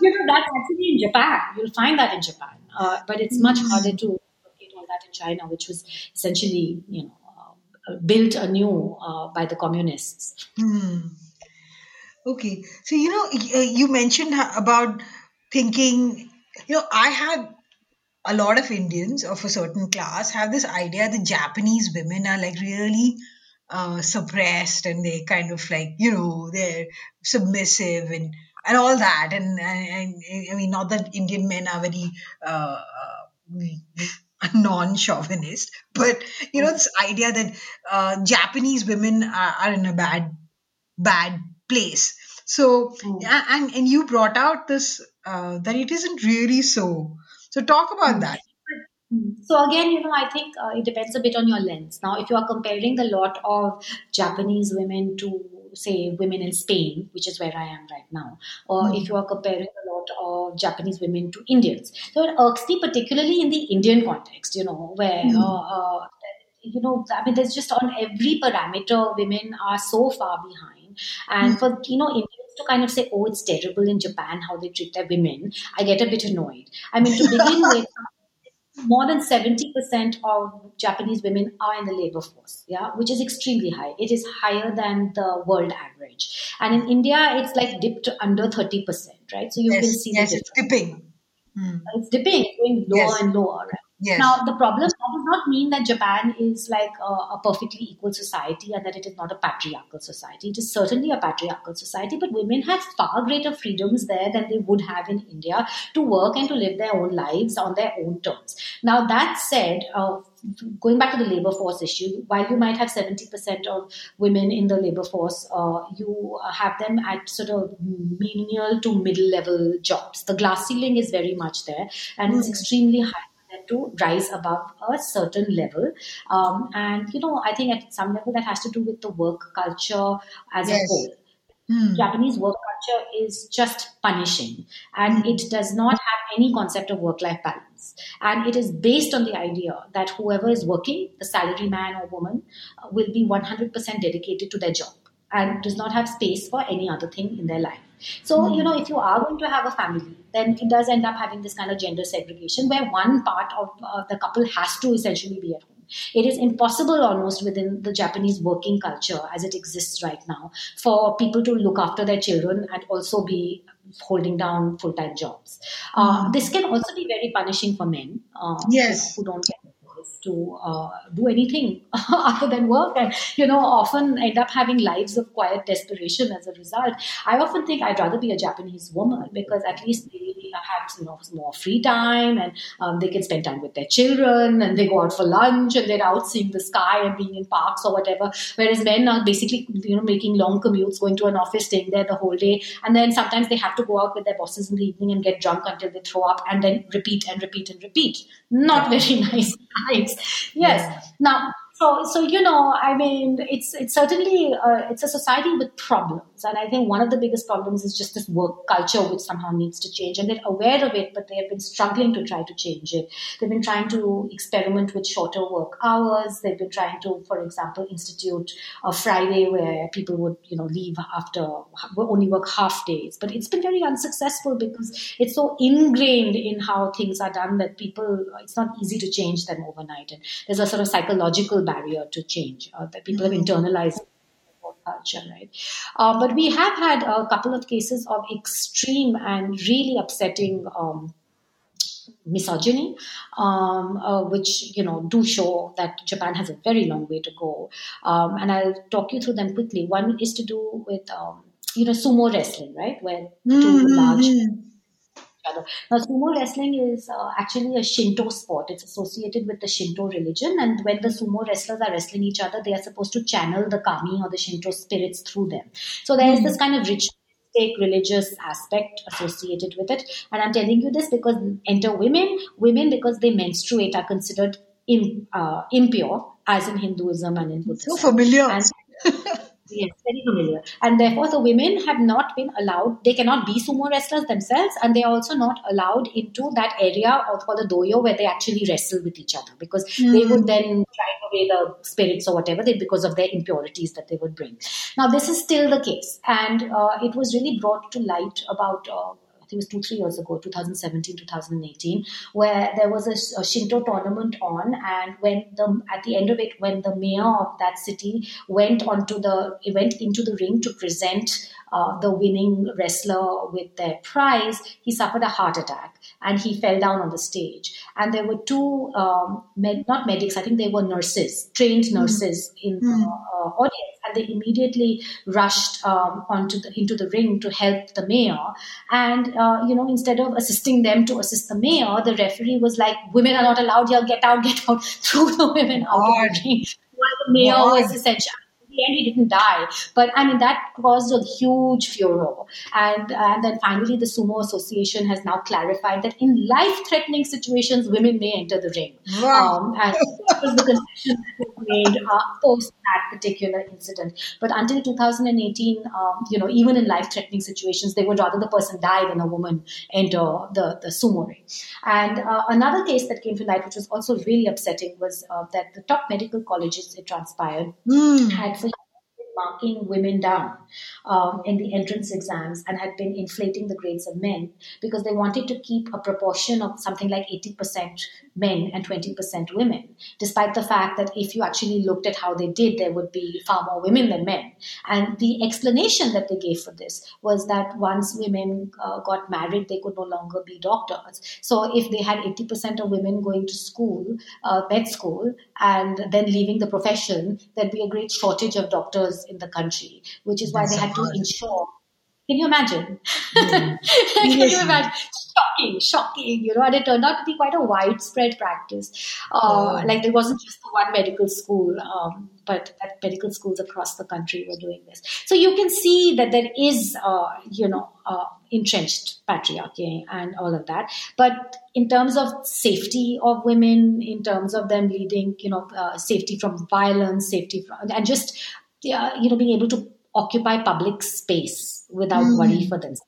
you know that's actually in Japan. You'll find that in Japan, uh, but it's much harder to that in China, which was essentially you know. Uh, built anew uh, by the communists. Okay. So, you know, uh, you mentioned about thinking, you know, I had a lot of Indians of a certain class have this idea that Japanese women are like really uh, suppressed and they kind of like, you know, they're submissive and and all that. And, and, and, I mean, not that Indian men are very uh, uh, non-chauvinist, but you know, this idea that uh, Japanese women are, are, in a bad, bad place. So, mm. and and you brought out this uh, that it isn't really so. So, talk about mm. that. So again, you know, I think uh, it depends a bit on your lens. Now, if you are comparing the lot of Japanese women to say women in Spain, which is where I am right now, or mm. if you are comparing a lot of Japanese women to Indians, so it irks me particularly in the Indian context, you know, where mm. uh, you know, I mean, there's just on every parameter, women are so far behind, and mm. for you know, Indians to kind of say, oh, it's terrible in Japan how they treat their women, I get a bit annoyed. I mean, to begin [laughs] with, more than 70% of Japanese women are in the labor force, yeah, which is extremely high. It is higher than the world average. And in India, it's like dipped under 30%, right? So you yes, can see yes, it's dipping. Hmm. It's dipping, it's going lower yes. and lower, right? Yes. Now, the problem that does not mean that Japan is like a, a, perfectly equal society and that it is not a patriarchal society. It is certainly a patriarchal society, but women have far greater freedoms there than they would have in India to work and to live their own lives on their own terms. Now, that said, uh, going back to the labor force issue, while you might have 70% of women in the labor force, uh, you have them at sort of menial to middle level jobs. The glass ceiling is very much there and mm-hmm. it's extremely high to rise above a certain level. Um, and, you know, I think at some level that has to do with the work culture as yes. a whole. Hmm. Japanese work culture is just punishing and it does not have any concept of work life balance. And it is based on the idea that whoever is working, the salary man or woman, uh, will be 100% dedicated to their job and does not have space for any other thing in their life. So, mm. you know, if you are going to have a family, then it does end up having this kind of gender segregation where one part of uh, the couple has to essentially be at home. It is impossible almost within the Japanese working culture as it exists right now for people to look after their children and also be holding down full time jobs. Uh, mm. this can also be very punishing for men uh, yes. who don't get to uh, do anything [laughs] other than work. And you know often end up having lives of quiet desperation as a result. I often think i'd rather be a japanese woman because at least they have you know more free time and um, they can spend time with their children and they go out for lunch and they're out seeing the sky and being in parks or whatever. Whereas men are basically you know making long commutes going to an office staying there the whole day. And then sometimes they have to go out with their bosses in the evening and get drunk until they throw up and then repeat and repeat and repeat not very [laughs] nice lives yes. Yeah. Now, so, so you know, I mean, it's it's certainly uh, it's a society with problems, and I think one of the biggest problems is just this work culture, which somehow needs to change. And they're aware of it, but they have been struggling to try to change it. They've been trying to experiment with shorter work hours. They've been trying to, for example, institute a Friday where people would, you know, leave after only work half days. But it's been very unsuccessful because it's so ingrained in how things are done that people it's not easy to change them overnight. And there's a sort of psychological barrier to change uh, that people have mm-hmm. internalized culture, right? Uh, but we have had a couple of cases of extreme and really upsetting um, misogyny, um, uh, which you know do show that Japan has a very long way to go. Um, and I'll talk you through them quickly. One is to do with um, you know sumo wrestling, right, where 2 mm-hmm. large other. Now, sumo wrestling is uh, actually a Shinto sport. It's associated with the Shinto religion, and when the sumo wrestlers are wrestling each other, they are supposed to channel the kami or the Shinto spirits through them. So there is mm. this kind of ritualistic religious aspect associated with it. And I'm telling you this because enter women. Women, because they menstruate, are considered Im, uh, impure, as in Hinduism and in Buddhism. So familiar. And, [laughs] Yes, very familiar. And therefore, the women have not been allowed, they cannot be sumo wrestlers themselves, and they are also not allowed into that area of called the dohyo where they actually wrestle with each other because mm. they would then drive away the spirits or whatever they, because of their impurities that they would bring. Now, this is still the case, and uh, it was really brought to light about uh, it was two, three years ago, 2017, 2018, where there was a, a, Shinto tournament on, and when the at the end of it, when the mayor of that city went onto the went into the ring to present uh, the winning wrestler with their prize, he suffered a heart attack and he fell down on the stage. And there were two, um, med- not medics, I think they were nurses, trained hmm. nurses mm. in the uh, audience and they immediately rushed um, onto the into the ring to help the mayor. And uh, you know, instead of assisting them to assist the mayor, the referee was like, "Women are not allowed here. Get out! Get out!" [laughs] Threw the women out of the ring. While the mayor was essentially the end, he didn't die. But I mean, that caused a huge furor. And, and then finally, the Sumo Association has now clarified that in life threatening situations, women may enter the ring. Wow. Um, and that was the concession that was made uh, post that particular incident. But until 2018, um, you know, even in life threatening situations, they would rather the person die than a woman enter the, the sumo ring. And uh, another case that came to light, which was also really upsetting, was uh, that the top medical colleges, it transpired, mm. had marking women down um, in the entrance exams and had been inflating the grades of men because they wanted to keep a proportion of something like 80% men and 20% women, despite the fact that if you actually looked at how they did, there would be far more women than men. And the explanation that they gave for this was that once women uh, got married, they could no longer be doctors. So if they had 80% of women going to school, uh, med school, and then leaving the profession, there'd be a great shortage of doctors in the country, which is why they had to ensure can you imagine? Mm. [laughs] Can you imagine? Shocking, shocking, you know, and it turned out to be quite a widespread practice. Uh, oh. Like there wasn't just the one medical school, um, but medical schools across the country were doing this. So you can see that there is, uh, you know, uh, entrenched patriarchy and all of that. But in terms of safety of women, in terms of them leading, you know, uh, safety from violence, safety from, and just, you know, being able to occupy public space without mm. worry for themselves.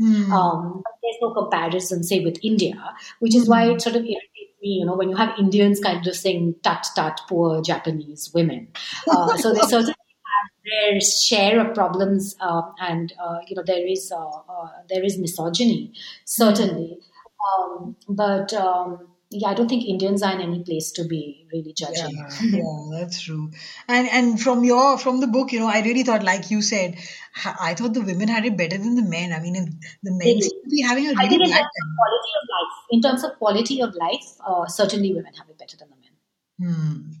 Mm. Um, there's no comparison, say, with India, which is why it sort of irritates me, you know, when you have Indians kind of saying, tut, tut, poor Japanese women. Uh, so they [laughs] certainly have their share of problems, uh, and, uh, you know, there is, uh, uh, there is misogyny, certainly. Um, but, um, yeah, I don't think Indians are in any place to be really judging. Yeah, yeah, that's true. And and from your from the book, you know, I really thought, like you said, I thought the women had it better than the men. I mean, the men seem to be having a really I think in terms of quality of life, in terms of quality of life, uh, certainly women have it better than the men. Hmm.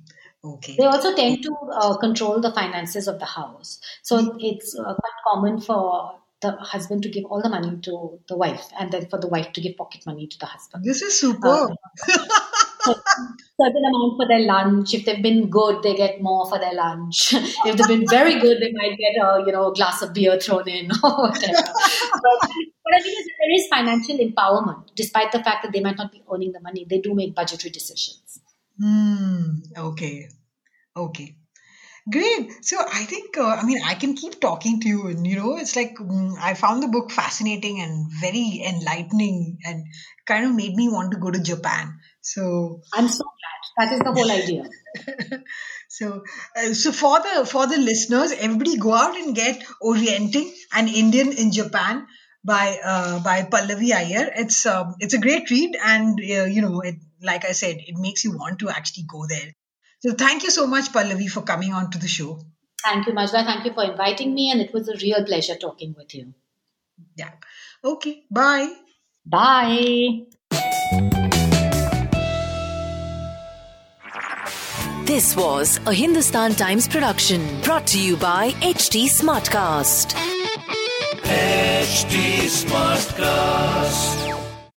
Okay. They also tend to uh, control the finances of the house, so mm-hmm. it's uh, quite common for the husband to give all the money to the wife and then for the wife to give pocket money to the husband. This is super. Uh, certain amount for their lunch. If they've been good, they get more for their lunch. [laughs] if they've been very good, they might get a you know a glass of beer thrown in [laughs] or whatever. but what I mean is there is financial empowerment, despite the fact that they might not be earning the money. They do make budgetary decisions. Hmm. Okay. Okay. Great. So I think, uh, I mean, I can keep talking to you, and you know, it's like mm, I found the book fascinating and very enlightening, and kind of made me want to go to Japan. So I'm so glad. That is the whole idea. [laughs] so, uh, so for the for the listeners, everybody go out and get Orienting an Indian in Japan by uh, by Pallavi Aiyar. It's um, it's a great read, and uh, you know, it, like I said, it makes you want to actually go there. So thank you so much, Pallavi, for coming on to the show. Thank you, Manjula. Thank you for inviting me, and it was a real pleasure talking with you. Yeah. Okay. Bye. Bye. This was a Hindustan Times production brought to you by HT Smartcast. HT Smartcast.